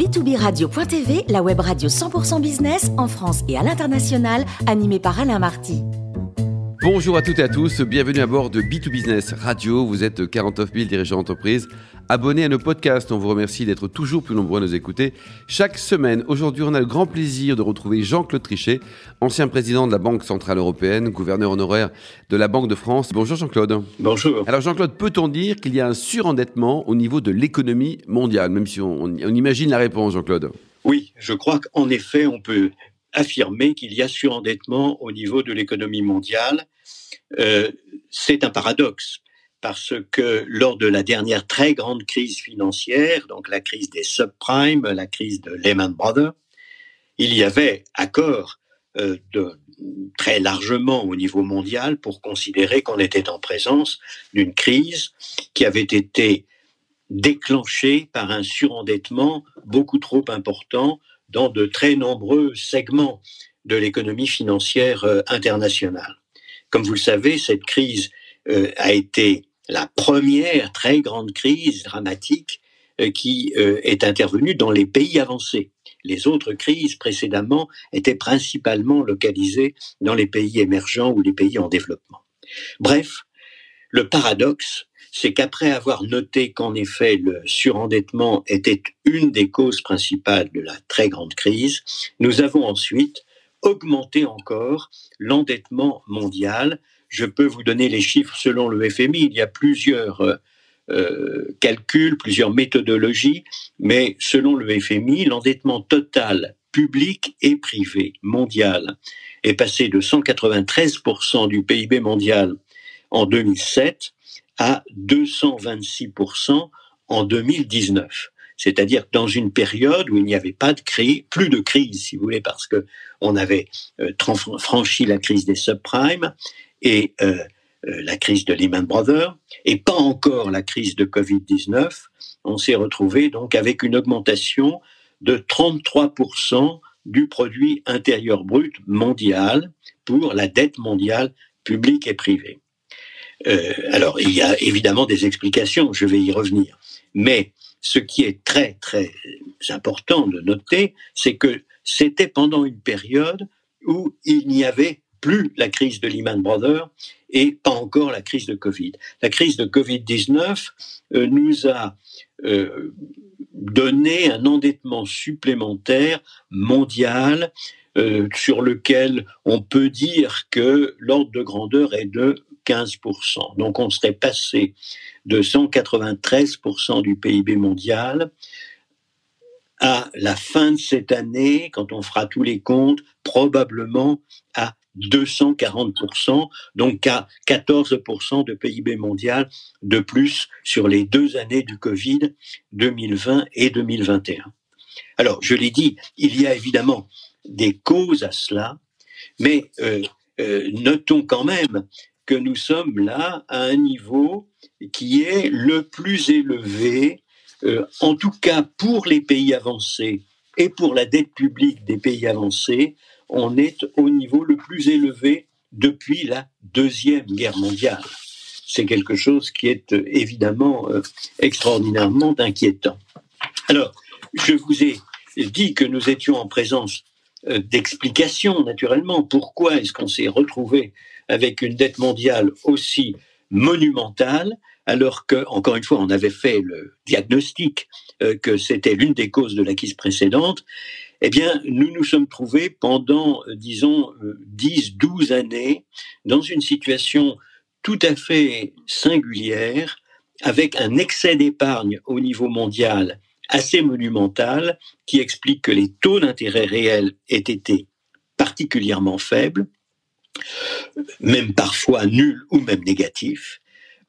B2B Radio.tv, la web radio 100% business en France et à l'international, animée par Alain Marty. Bonjour à toutes et à tous, bienvenue à bord de B2 Business Radio. Vous êtes 49 000 dirigeants d'entreprise. Abonnez à nos podcasts, on vous remercie d'être toujours plus nombreux à nous écouter. Chaque semaine, aujourd'hui, on a le grand plaisir de retrouver Jean-Claude Trichet, ancien président de la Banque Centrale Européenne, gouverneur honoraire de la Banque de France. Bonjour Jean-Claude. Bonjour. Alors Jean-Claude, peut-on dire qu'il y a un surendettement au niveau de l'économie mondiale, même si on, on imagine la réponse, Jean-Claude? Oui, je crois qu'en effet, on peut affirmer qu'il y a surendettement au niveau de l'économie mondiale. Euh, c'est un paradoxe parce que lors de la dernière très grande crise financière, donc la crise des subprimes, la crise de Lehman Brothers, il y avait accord euh, de, très largement au niveau mondial pour considérer qu'on était en présence d'une crise qui avait été déclenchée par un surendettement beaucoup trop important dans de très nombreux segments de l'économie financière euh, internationale. Comme vous le savez, cette crise euh, a été la première très grande crise dramatique euh, qui est intervenue dans les pays avancés. Les autres crises précédemment étaient principalement localisées dans les pays émergents ou les pays en développement. Bref, le paradoxe, c'est qu'après avoir noté qu'en effet le surendettement était une des causes principales de la très grande crise, nous avons ensuite augmenté encore l'endettement mondial. Je peux vous donner les chiffres selon le FMI. Il y a plusieurs euh, euh, calculs, plusieurs méthodologies, mais selon le FMI, l'endettement total public et privé mondial est passé de 193% du PIB mondial en 2007 à 226% en 2019. C'est-à-dire dans une période où il n'y avait pas de crise, plus de crise, si vous voulez, parce que on avait euh, franchi la crise des subprimes et euh, euh, la crise de Lehman Brothers, et pas encore la crise de Covid-19, on s'est retrouvé donc avec une augmentation de 33% du produit intérieur brut mondial pour la dette mondiale publique et privée. Euh, alors, il y a évidemment des explications, je vais y revenir. Mais ce qui est très, très important de noter, c'est que c'était pendant une période où il n'y avait plus la crise de Lehman Brothers et pas encore la crise de Covid. La crise de Covid-19 euh, nous a euh, donné un endettement supplémentaire mondial euh, sur lequel on peut dire que l'ordre de grandeur est de 15%. Donc on serait passé de 193% du PIB mondial à la fin de cette année, quand on fera tous les comptes, probablement à 240%, donc à 14% de PIB mondial de plus sur les deux années du Covid 2020 et 2021. Alors, je l'ai dit, il y a évidemment des causes à cela, mais euh, euh, notons quand même que nous sommes là à un niveau qui est le plus élevé, euh, en tout cas pour les pays avancés et pour la dette publique des pays avancés, on est au niveau le plus élevé depuis la Deuxième Guerre mondiale. C'est quelque chose qui est euh, évidemment euh, extraordinairement inquiétant. Alors, je vous ai dit que nous étions en présence d'explications, naturellement. Pourquoi est-ce qu'on s'est retrouvé avec une dette mondiale aussi monumentale, alors que, encore une fois, on avait fait le diagnostic euh, que c'était l'une des causes de la crise précédente, eh bien, nous nous sommes trouvés pendant, euh, disons, 10, euh, 12 années dans une situation tout à fait singulière, avec un excès d'épargne au niveau mondial assez monumental, qui explique que les taux d'intérêt réels aient été particulièrement faibles, même parfois nul ou même négatif.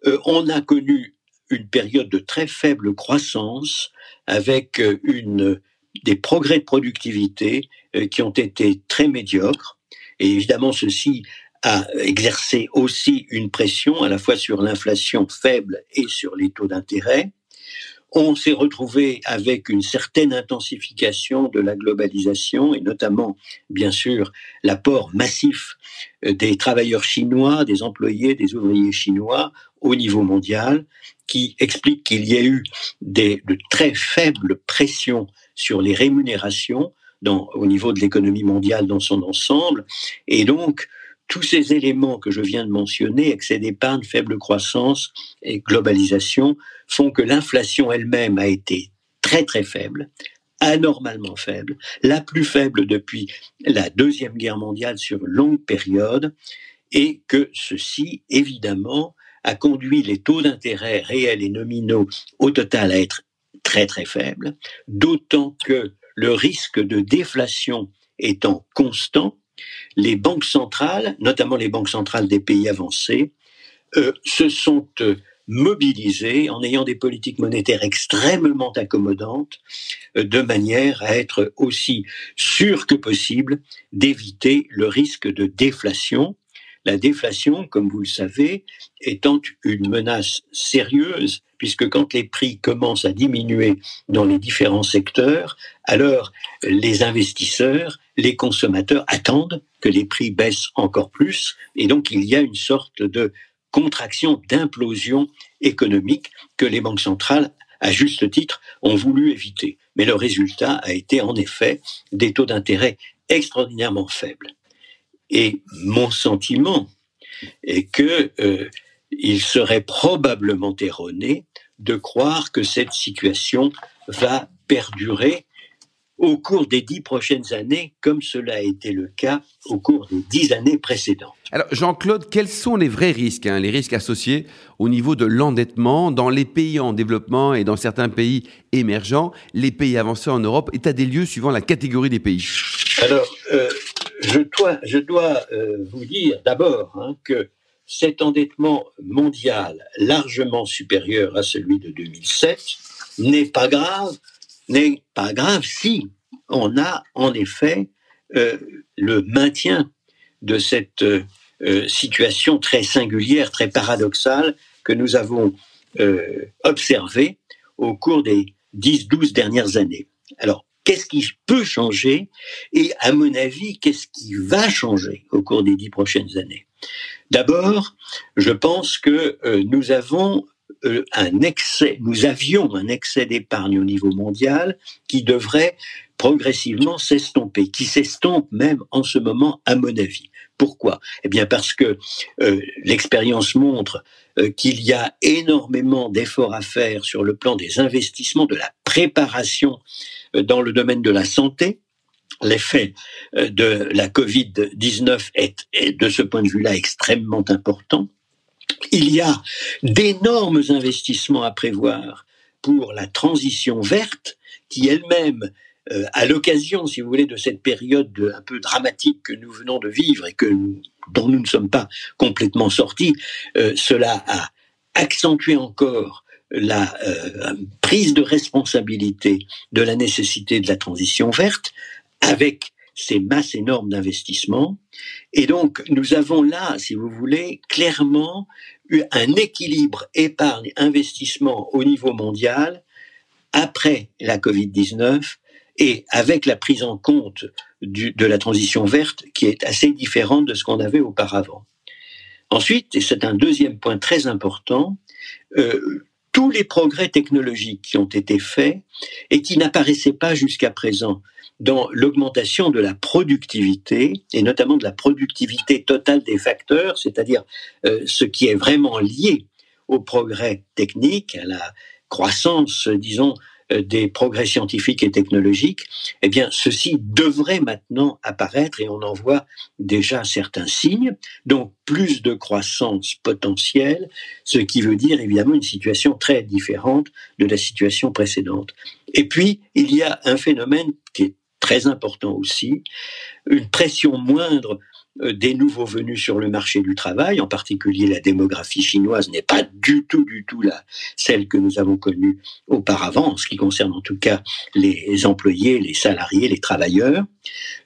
Euh, on a connu une période de très faible croissance avec une, des progrès de productivité euh, qui ont été très médiocres. Et évidemment, ceci a exercé aussi une pression à la fois sur l'inflation faible et sur les taux d'intérêt. On s'est retrouvé avec une certaine intensification de la globalisation et notamment, bien sûr, l'apport massif euh, des travailleurs chinois, des employés, des ouvriers chinois au niveau mondial qui explique qu'il y a eu des, de très faibles pressions sur les rémunérations dans, au niveau de l'économie mondiale dans son ensemble. Et donc, tous ces éléments que je viens de mentionner, excès d'épargne, faible croissance et globalisation, font que l'inflation elle-même a été très très faible, anormalement faible, la plus faible depuis la Deuxième Guerre mondiale sur une longue période, et que ceci, évidemment, a conduit les taux d'intérêt réels et nominaux au total à être très très faibles, d'autant que le risque de déflation étant constant, les banques centrales, notamment les banques centrales des pays avancés, euh, se sont euh, mobilisées en ayant des politiques monétaires extrêmement accommodantes, euh, de manière à être aussi sûr que possible d'éviter le risque de déflation. La déflation, comme vous le savez, étant une menace sérieuse puisque quand les prix commencent à diminuer dans les différents secteurs, alors les investisseurs, les consommateurs attendent que les prix baissent encore plus, et donc il y a une sorte de contraction, d'implosion économique que les banques centrales, à juste titre, ont voulu éviter. Mais le résultat a été en effet des taux d'intérêt extraordinairement faibles. Et mon sentiment est que euh, il serait probablement erroné de croire que cette situation va perdurer au cours des dix prochaines années, comme cela a été le cas au cours des dix années précédentes. Alors, Jean-Claude, quels sont les vrais risques, hein, les risques associés au niveau de l'endettement dans les pays en développement et dans certains pays émergents, les pays avancés en Europe, état des lieux suivant la catégorie des pays? Alors, euh, je dois, je dois euh, vous dire d'abord hein, que cet endettement mondial largement supérieur à celui de 2007 n'est pas grave, n'est pas grave si on a en effet euh, le maintien de cette euh, situation très singulière, très paradoxale que nous avons euh, observée au cours des 10-12 dernières années. Alors, qu'est-ce qui peut changer et, à mon avis, qu'est-ce qui va changer au cours des dix prochaines années D'abord, je pense que euh, nous avons euh, un excès, nous avions un excès d'épargne au niveau mondial qui devrait progressivement s'estomper, qui s'estompe même en ce moment, à mon avis. Pourquoi? Eh bien parce que euh, l'expérience montre qu'il y a énormément d'efforts à faire sur le plan des investissements, de la préparation dans le domaine de la santé, l'effet euh, de la Covid-19 est, de ce point de vue-là extrêmement important. Il y a d'énormes investissements à prévoir pour la transition verte qui elle-même euh, à l'occasion, si vous voulez, de cette période un peu dramatique que nous venons de vivre et dont nous ne sommes pas complètement sortis, euh, cela a accentué encore la prise de responsabilité de la nécessité de la transition verte, avec ces masses énormes d'investissements. Et donc, nous avons là, si vous voulez, clairement eu un équilibre épargne-investissement au niveau mondial après la Covid-19 et avec la prise en compte de la transition verte qui est assez différente de ce qu'on avait auparavant. Ensuite, et c'est un deuxième point très important, euh, tous les progrès technologiques qui ont été faits et qui n'apparaissaient pas jusqu'à présent dans l'augmentation de la productivité, et notamment de la productivité totale des facteurs, c'est-à-dire euh, ce qui est vraiment lié au progrès technique, à la croissance, disons, des progrès scientifiques et technologiques, eh bien, ceci devrait maintenant apparaître et on en voit déjà certains signes. Donc, plus de croissance potentielle, ce qui veut dire évidemment une situation très différente de la situation précédente. Et puis, il y a un phénomène qui est très important aussi, une pression moindre euh, des nouveaux venus sur le marché du travail, en particulier la démographie chinoise n'est pas du tout, du tout la, celle que nous avons connue auparavant, en ce qui concerne en tout cas les employés, les salariés, les travailleurs.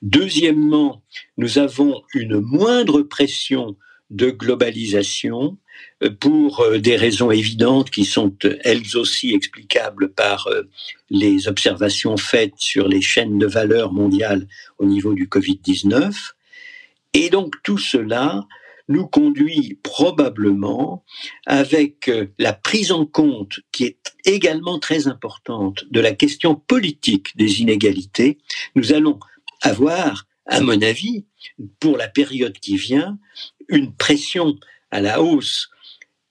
Deuxièmement, nous avons une moindre pression de globalisation euh, pour euh, des raisons évidentes qui sont euh, elles aussi explicables par les observations faites sur les chaînes de valeur mondiales au niveau du Covid-19. Et donc tout cela nous conduit probablement avec euh, la prise en compte qui est également très importante de la question politique des inégalités. Nous allons avoir, à mon avis, pour la période qui vient, une pression à la hausse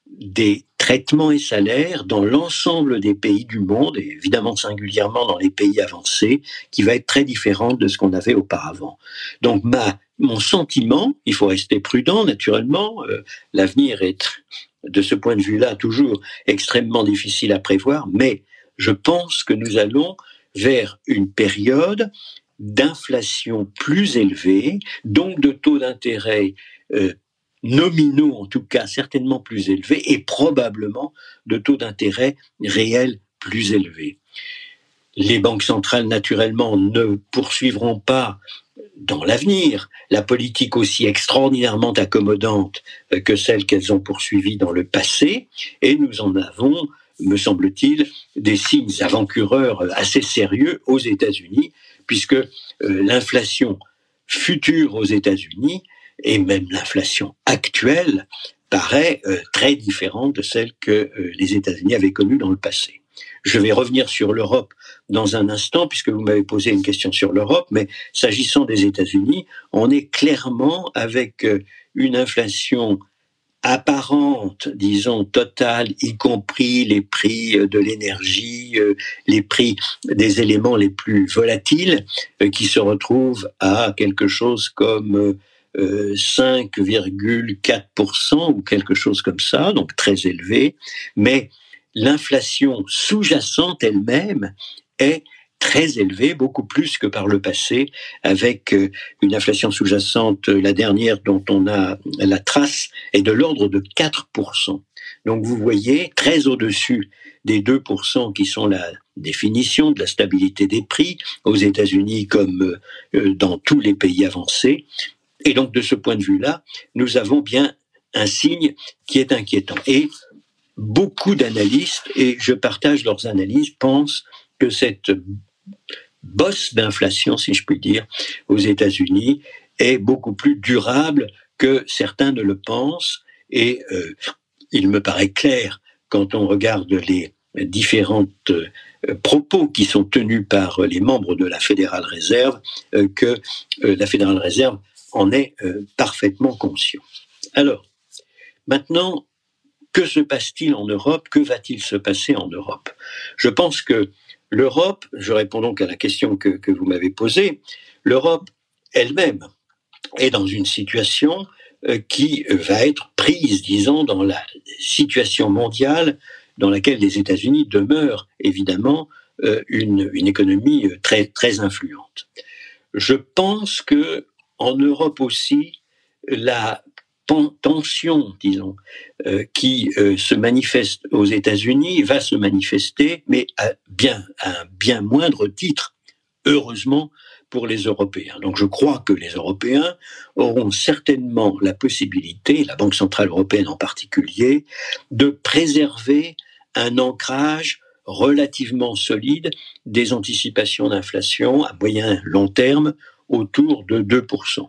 des traitements et salaires dans l'ensemble des pays du monde, et évidemment singulièrement dans les pays avancés, qui va être très différente de ce qu'on avait auparavant. Donc ma, mon sentiment, il faut rester prudent naturellement, euh, l'avenir est de ce point de vue-là toujours extrêmement difficile à prévoir, mais je pense que nous allons vers une période d'inflation plus élevée, donc de taux d'intérêt euh, nominaux en tout cas certainement plus élevés et probablement de taux d'intérêt réels plus élevés. Les banques centrales, naturellement, ne poursuivront pas dans l'avenir la politique aussi extraordinairement accommodante euh, que celle qu'elles ont poursuivie dans le passé, et nous en avons, me semble-t-il, des signes avant-coureurs assez sérieux aux États-Unis, puisque euh, l'inflation future aux États-Unis et même l'inflation actuelle paraît euh, très différente de celle que euh, les États-Unis avaient connue dans le passé. Je vais revenir sur l'Europe dans un instant, puisque vous m'avez posé une question sur l'Europe, mais s'agissant des États-Unis, on est clairement avec euh, une inflation apparente, disons, totale, y compris les prix de l'énergie, les prix des éléments les plus volatiles, qui se retrouvent à quelque chose comme 5,4% euh, ou quelque chose comme ça, donc très élevé, mais l'inflation sous-jacente elle-même est très élevée, beaucoup plus que par le passé, avec euh, une inflation sous-jacente, la dernière dont on a la trace, est de l'ordre de 4%. Donc vous voyez, très au-dessus des 2% qui sont la définition de la stabilité des prix aux États-Unis comme euh, dans tous les pays avancés, et donc, de ce point de vue-là, nous avons bien un signe qui est inquiétant. Et beaucoup d'analystes, et je partage leurs analyses, pensent que cette bosse d'inflation, si je puis dire, aux États-Unis est beaucoup plus durable que certains ne le pensent. Et euh, il me paraît clair, quand on regarde les différentes euh, propos qui sont tenus par les membres de la Fédérale Réserve, euh, que la Fédérale Réserve en est parfaitement conscient. Alors, maintenant, que se passe-t-il en Europe? Que va-t-il se passer en Europe? Je pense que l'Europe, je réponds donc à la question que, vous m'avez posée, l'Europe elle-même est dans une situation euh, qui euh, va être prise, disons, dans la situation mondiale dans laquelle les États-Unis demeurent évidemment une, une économie très, très influente. Je pense que en Europe aussi, la tension, disons, euh, qui euh, se manifeste aux États-Unis va se manifester, mais à bien, un bien moindre titre, heureusement pour les Européens. Donc je crois que les Européens auront certainement la possibilité, la Banque centrale européenne en particulier, de préserver un ancrage relativement solide des anticipations d'inflation à moyen long terme autour de 2%.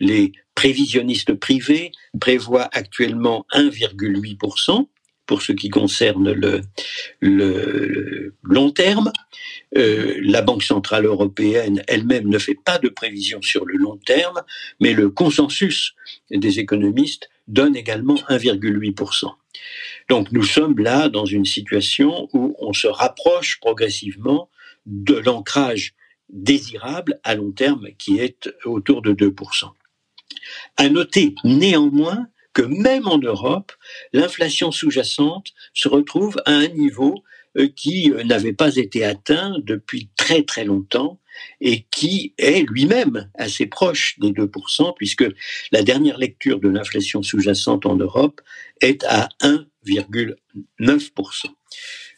Les prévisionnistes privés prévoient actuellement 1,8% pour ce qui concerne le, le long terme. Euh, la Banque centrale européenne elle-même ne fait pas de prévision sur le long terme, mais le consensus des économistes donne également 1,8%. Donc nous sommes là dans une situation où on se rapproche progressivement de l'ancrage désirable à long terme qui est autour de 2%. À noter néanmoins que même en Europe, l'inflation sous-jacente se retrouve à un niveau euh, qui euh, n'avait pas été atteint depuis très très longtemps et qui est lui-même assez proche des 2%, puisque la dernière lecture de l'inflation sous-jacente en Europe est à 1,9%.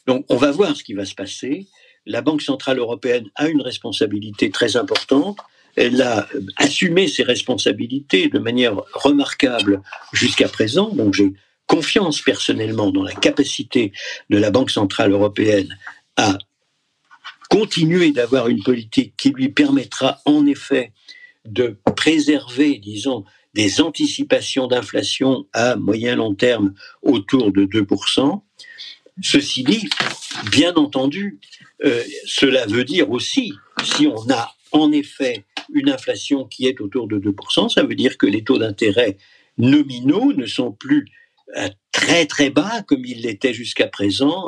Donc on va voir ce qui va se passer la Banque centrale européenne a une responsabilité très importante. Elle a assumé ses responsabilités de manière remarquable jusqu'à présent. Donc j'ai confiance personnellement dans la capacité de la Banque centrale européenne à continuer d'avoir une politique qui lui permettra en effet de préserver, disons, des anticipations d'inflation à moyen long terme autour de 2%. Ceci dit, bien entendu, euh, cela veut dire aussi, si on a en effet une inflation qui est autour de 2%, ça veut dire que les taux d'intérêt nominaux ne sont plus euh, très très bas comme ils l'étaient jusqu'à présent,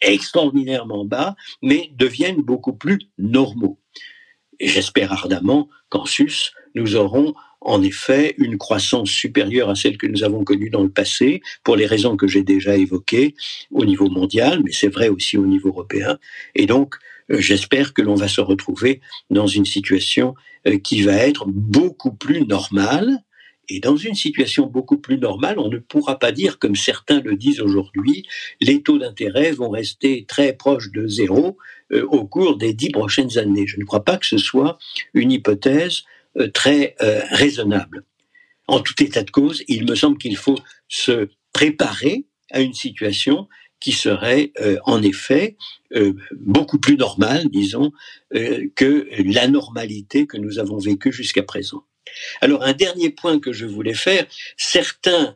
extraordinairement bas, mais deviennent beaucoup plus normaux. J'espère ardemment qu'en sus, nous aurons en effet une croissance supérieure à celle que nous avons connue dans le passé, pour les raisons que j'ai déjà évoquées au niveau mondial, mais c'est vrai aussi au niveau européen. Et donc, euh, j'espère que l'on va se retrouver dans une situation euh, qui va être beaucoup plus normale. Et dans une situation beaucoup plus normale, on ne pourra pas dire, comme certains le disent aujourd'hui, les taux d'intérêt vont rester très proches de zéro euh, au cours des dix prochaines années. Je ne crois pas que ce soit une hypothèse euh, très euh, raisonnable. En tout état de cause, il me semble qu'il faut se préparer à une situation qui serait euh, en effet beaucoup plus normale, disons, que la normalité que nous avons vécue jusqu'à présent. Alors un dernier point que je voulais faire, certains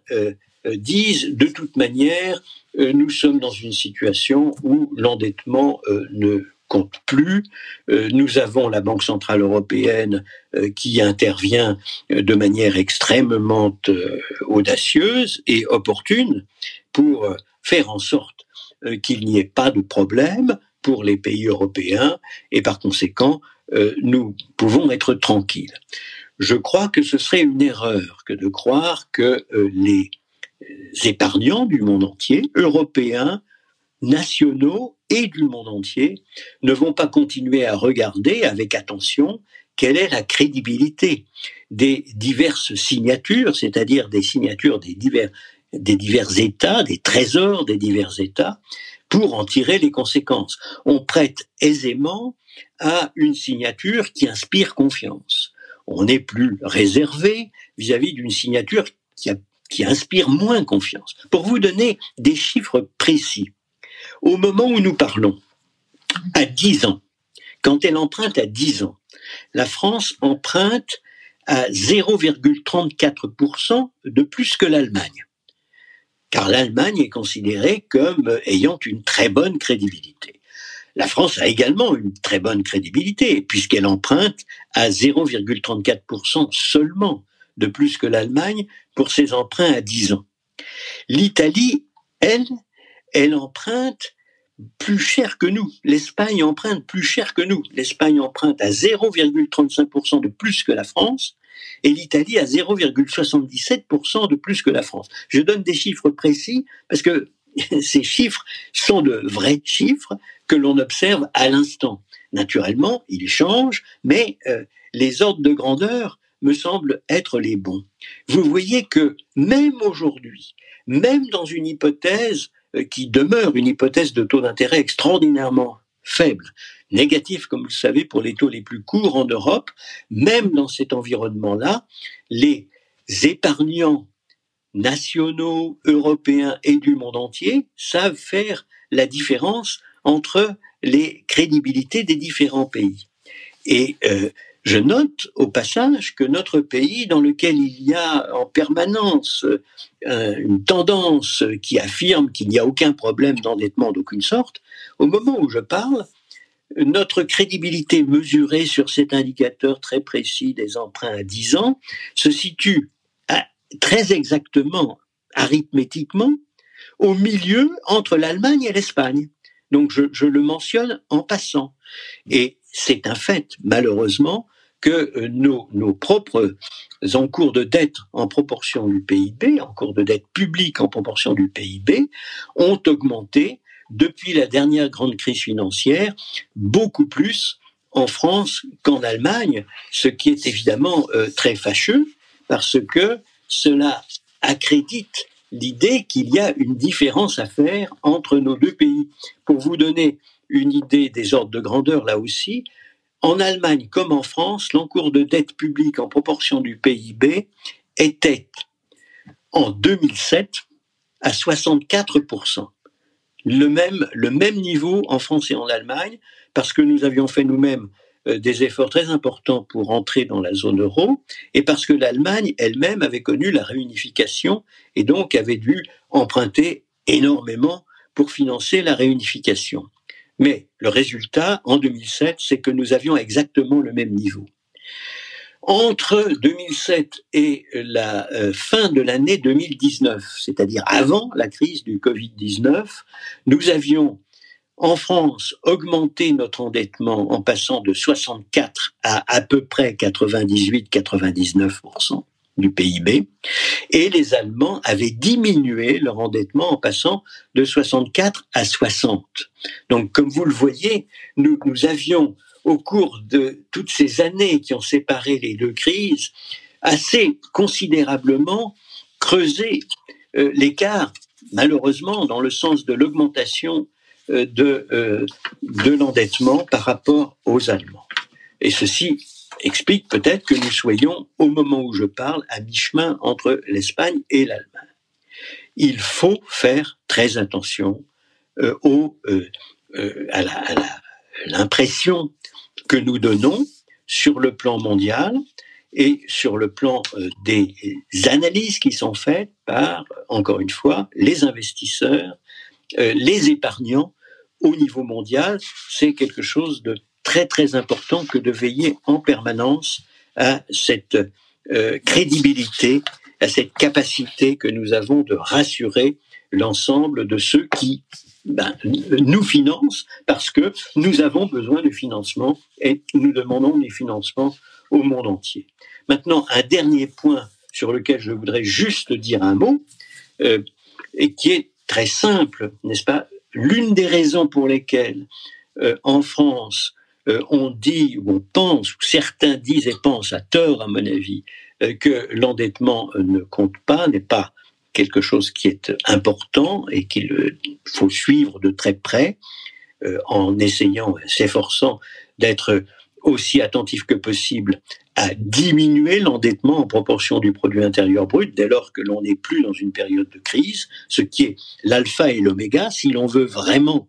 disent de toute manière, nous sommes dans une situation où l'endettement ne compte plus. Euh, nous avons la Banque centrale européenne euh, qui intervient euh, de manière extrêmement audacieuse et opportune pour faire en sorte qu'il n'y ait pas de problème pour les pays européens et par conséquent, nous pouvons être tranquilles. Je crois que ce serait une erreur que de croire que les épargnants du monde entier, européens, nationaux et du monde entier ne vont pas continuer à regarder avec attention quelle est la crédibilité des diverses signatures, c'est-à-dire des signatures des divers, des divers États, des trésors des divers États, pour en tirer les conséquences. On prête aisément à une signature qui inspire confiance. On est plus réservé vis-à-vis d'une signature qui, qui inspire moins confiance. Pour vous donner des chiffres précis, au moment où nous parlons, à 10 ans, quand elle emprunte à 10 ans, la France emprunte à 0,34% de plus que l'Allemagne. Car l'Allemagne est considérée comme ayant une très bonne crédibilité. La France a également une très bonne crédibilité, puisqu'elle emprunte à 0,34% seulement de plus que l'Allemagne pour ses emprunts à 10 ans. L'Italie, elle, elle emprunte plus cher que nous. L'Espagne emprunte plus cher que nous. L'Espagne emprunte à 0,35% de plus que la France et l'Italie à 0,77% de plus que la France. Je donne des chiffres précis parce que ces chiffres sont de vrais chiffres que l'on observe à l'instant. Naturellement, ils changent, mais euh, les ordres de grandeur me semblent être les bons. Vous voyez que même aujourd'hui, même dans une hypothèse qui demeure une hypothèse de taux d'intérêt extraordinairement faible, négatif comme vous le savez pour les taux les plus courts en Europe, même dans cet environnement-là, les épargnants nationaux, européens et du monde entier savent faire la différence entre les crédibilités des différents pays. Et euh, je note au passage que notre pays, dans lequel il y a en permanence euh, une tendance qui affirme qu'il n'y a aucun problème d'endettement d'aucune sorte, au moment où je parle, notre crédibilité mesurée sur cet indicateur très précis des emprunts à 10 ans se situe très exactement, arithmétiquement, au milieu entre l'Allemagne et l'Espagne. Donc je, je, le mentionne en passant. Et c'est un fait, malheureusement, que euh, nos, nos propres encours de dette en proportion du PIB, encours de dette publique en proportion du PIB, ont augmenté depuis la dernière grande crise financière, beaucoup plus en France qu'en Allemagne, ce qui est évidemment euh, très fâcheux parce que cela accrédite l'idée qu'il y a une différence à faire entre nos deux pays. Pour vous donner une idée des ordres de grandeur là aussi, en Allemagne comme en France, l'encours de dette publique en proportion du PIB était en 2007 à 64%. Le même, le même niveau en France et en Allemagne, parce que nous avions fait nous-mêmes euh, des efforts très importants pour entrer dans la zone euro, et parce que l'Allemagne elle-même avait connu la réunification et donc avait dû emprunter énormément pour financer la réunification. Mais le résultat, en 2007, c'est que nous avions exactement le même niveau. Entre 2007 et la euh, fin de l'année 2019, c'est-à-dire avant la crise du Covid-19, nous avions en France augmenté notre endettement en passant de 64 à à peu près 98-99% du PIB, et les Allemands avaient diminué leur endettement en passant de 64 à 60. Donc, comme vous le voyez, nous, nous avions, au cours de toutes ces années qui ont séparé les deux crises, assez considérablement creusé euh, l'écart, malheureusement, dans le sens de l'augmentation euh, de, euh, de l'endettement par rapport aux Allemands. Et ceci explique peut-être que nous soyons, au moment où je parle, à mi-chemin entre l'Espagne et l'Allemagne. Il faut faire très attention euh, au, euh, euh, à l'impression que nous donnons sur le plan mondial et sur le plan des analyses qui sont faites par, encore une fois, les investisseurs, les épargnants au niveau mondial. C'est quelque chose de très très important que de veiller en permanence à cette euh, crédibilité, à cette capacité que nous avons de rassurer l'ensemble de ceux qui ben, nous financent parce que nous avons besoin de financement et nous demandons des financements au monde entier. Maintenant, un dernier point sur lequel je voudrais juste dire un mot, euh, et qui est très simple, n'est-ce pas? L'une des raisons pour lesquelles euh, en France euh, on dit ou on pense, ou certains disent et pensent à tort, à mon avis, euh, que l'endettement euh, ne compte pas, n'est pas quelque chose qui est important et qu'il faut suivre de très près en essayant, s'efforçant d'être aussi attentif que possible à diminuer l'endettement en proportion du produit intérieur brut dès lors que l'on n'est plus dans une période de crise, ce qui est l'alpha et l'oméga si l'on veut vraiment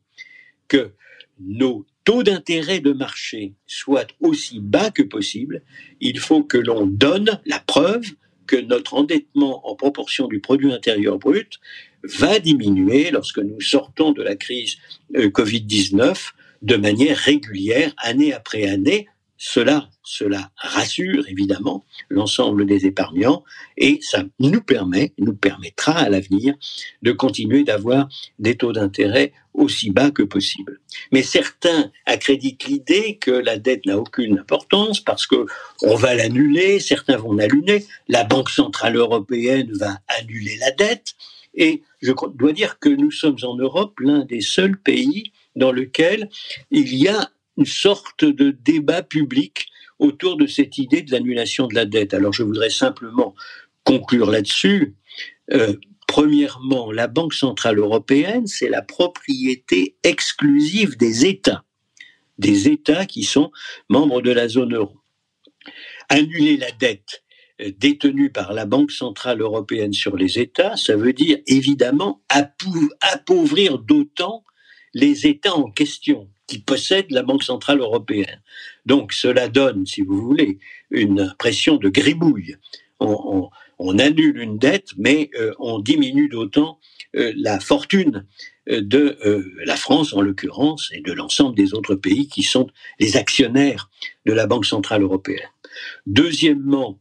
que nos taux d'intérêt de marché soit aussi bas que possible, il faut que l'on donne la preuve que notre endettement en proportion du produit intérieur brut va diminuer lorsque nous sortons de la crise euh, Covid-19 de manière régulière, année après année, cela, cela rassure évidemment l'ensemble des épargnants et ça nous permet, nous permettra à l'avenir de continuer d'avoir des taux d'intérêt aussi bas que possible. Mais certains accréditent l'idée que la dette n'a aucune importance parce que on va l'annuler, certains vont l'annuler, la Banque centrale européenne va annuler la dette et je dois dire que nous sommes en Europe l'un des seuls pays dans lequel il y a une sorte de débat public autour de cette idée de l'annulation de la dette. Alors je voudrais simplement conclure là-dessus. Euh, premièrement, la Banque centrale européenne, c'est la propriété exclusive des États, des États qui sont membres de la zone euro. Annuler la dette euh, détenue par la Banque centrale européenne sur les États, ça veut dire évidemment appauvrir d'autant les États en question qui possèdent la Banque centrale européenne. Donc cela donne, si vous voulez, une impression de gribouille. On, annule une dette, mais euh, on diminue d'autant euh, la fortune euh, de la France en l'occurrence et de l'ensemble des autres pays qui sont les actionnaires de la Banque centrale européenne. Deuxièmement,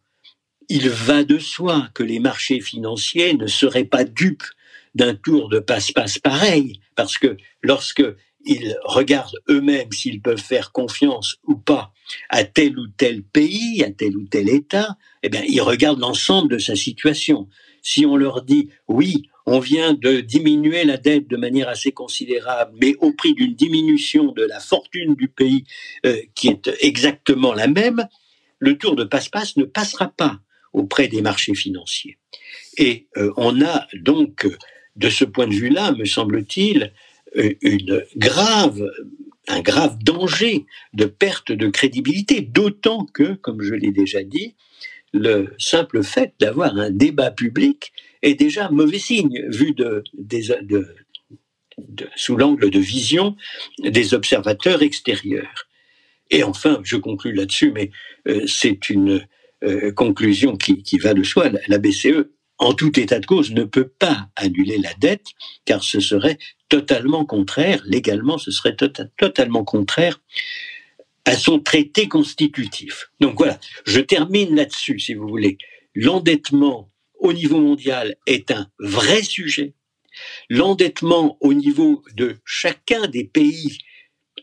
il va de soi que les marchés financiers ne seraient pas dupes d'un tour de passe-passe pareil, parce que lorsque ils regardent eux-mêmes s'ils peuvent faire confiance ou pas à tel ou tel pays, à tel ou tel État, eh bien, ils regardent l'ensemble de sa situation. Si on leur dit oui, on vient de diminuer la dette de manière assez considérable, mais au prix d'une diminution de la fortune du pays euh, qui est exactement la même, le tour de passe-passe ne passera pas auprès des marchés financiers. Et euh, on a donc, de ce point de vue-là, me semble-t-il, euh, une grave, un grave danger de perte de crédibilité, d'autant que, comme je l'ai déjà dit, le simple fait d'avoir un débat public est déjà mauvais signe vu de, sous l'angle de vision des observateurs extérieurs. Et enfin, je conclus là-dessus, mais euh, c'est une euh, conclusion qui, va de soi. La, BCE, en tout état de cause, ne peut pas annuler la dette, car ce serait totalement contraire, légalement, ce serait tota-, totalement contraire à son traité constitutif. Donc voilà, je termine là-dessus, si vous voulez. L'endettement au niveau mondial est un vrai sujet. L'endettement au niveau de chacun des pays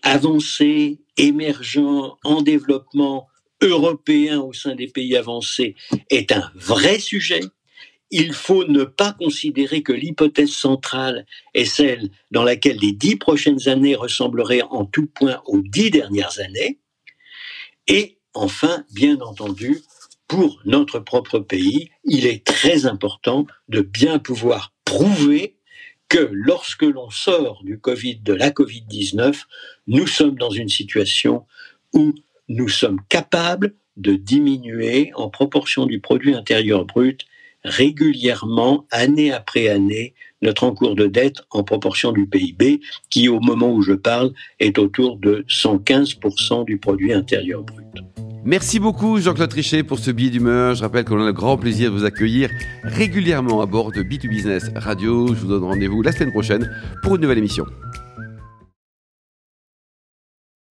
avancés, émergents, en développement, européens au sein des pays avancés, est un vrai sujet. Il faut ne pas considérer que l'hypothèse centrale est celle dans laquelle les dix prochaines années ressembleraient en tout point aux dix dernières années. Et enfin, bien entendu, pour notre propre pays, il est très important de bien pouvoir prouver que lorsque l'on sort du Covid, de la Covid-19, nous sommes dans une situation où nous sommes capables de diminuer en proportion du produit intérieur brut régulièrement, année après année, notre encours de dette en proportion du PIB, qui au moment où je parle est autour de 115% du produit intérieur brut. Merci beaucoup Jean-Claude Trichet pour ce billet d'humeur. Je rappelle qu'on a le grand plaisir de vous accueillir régulièrement à bord de B2Business Radio. Je vous donne rendez-vous la semaine prochaine pour une nouvelle émission.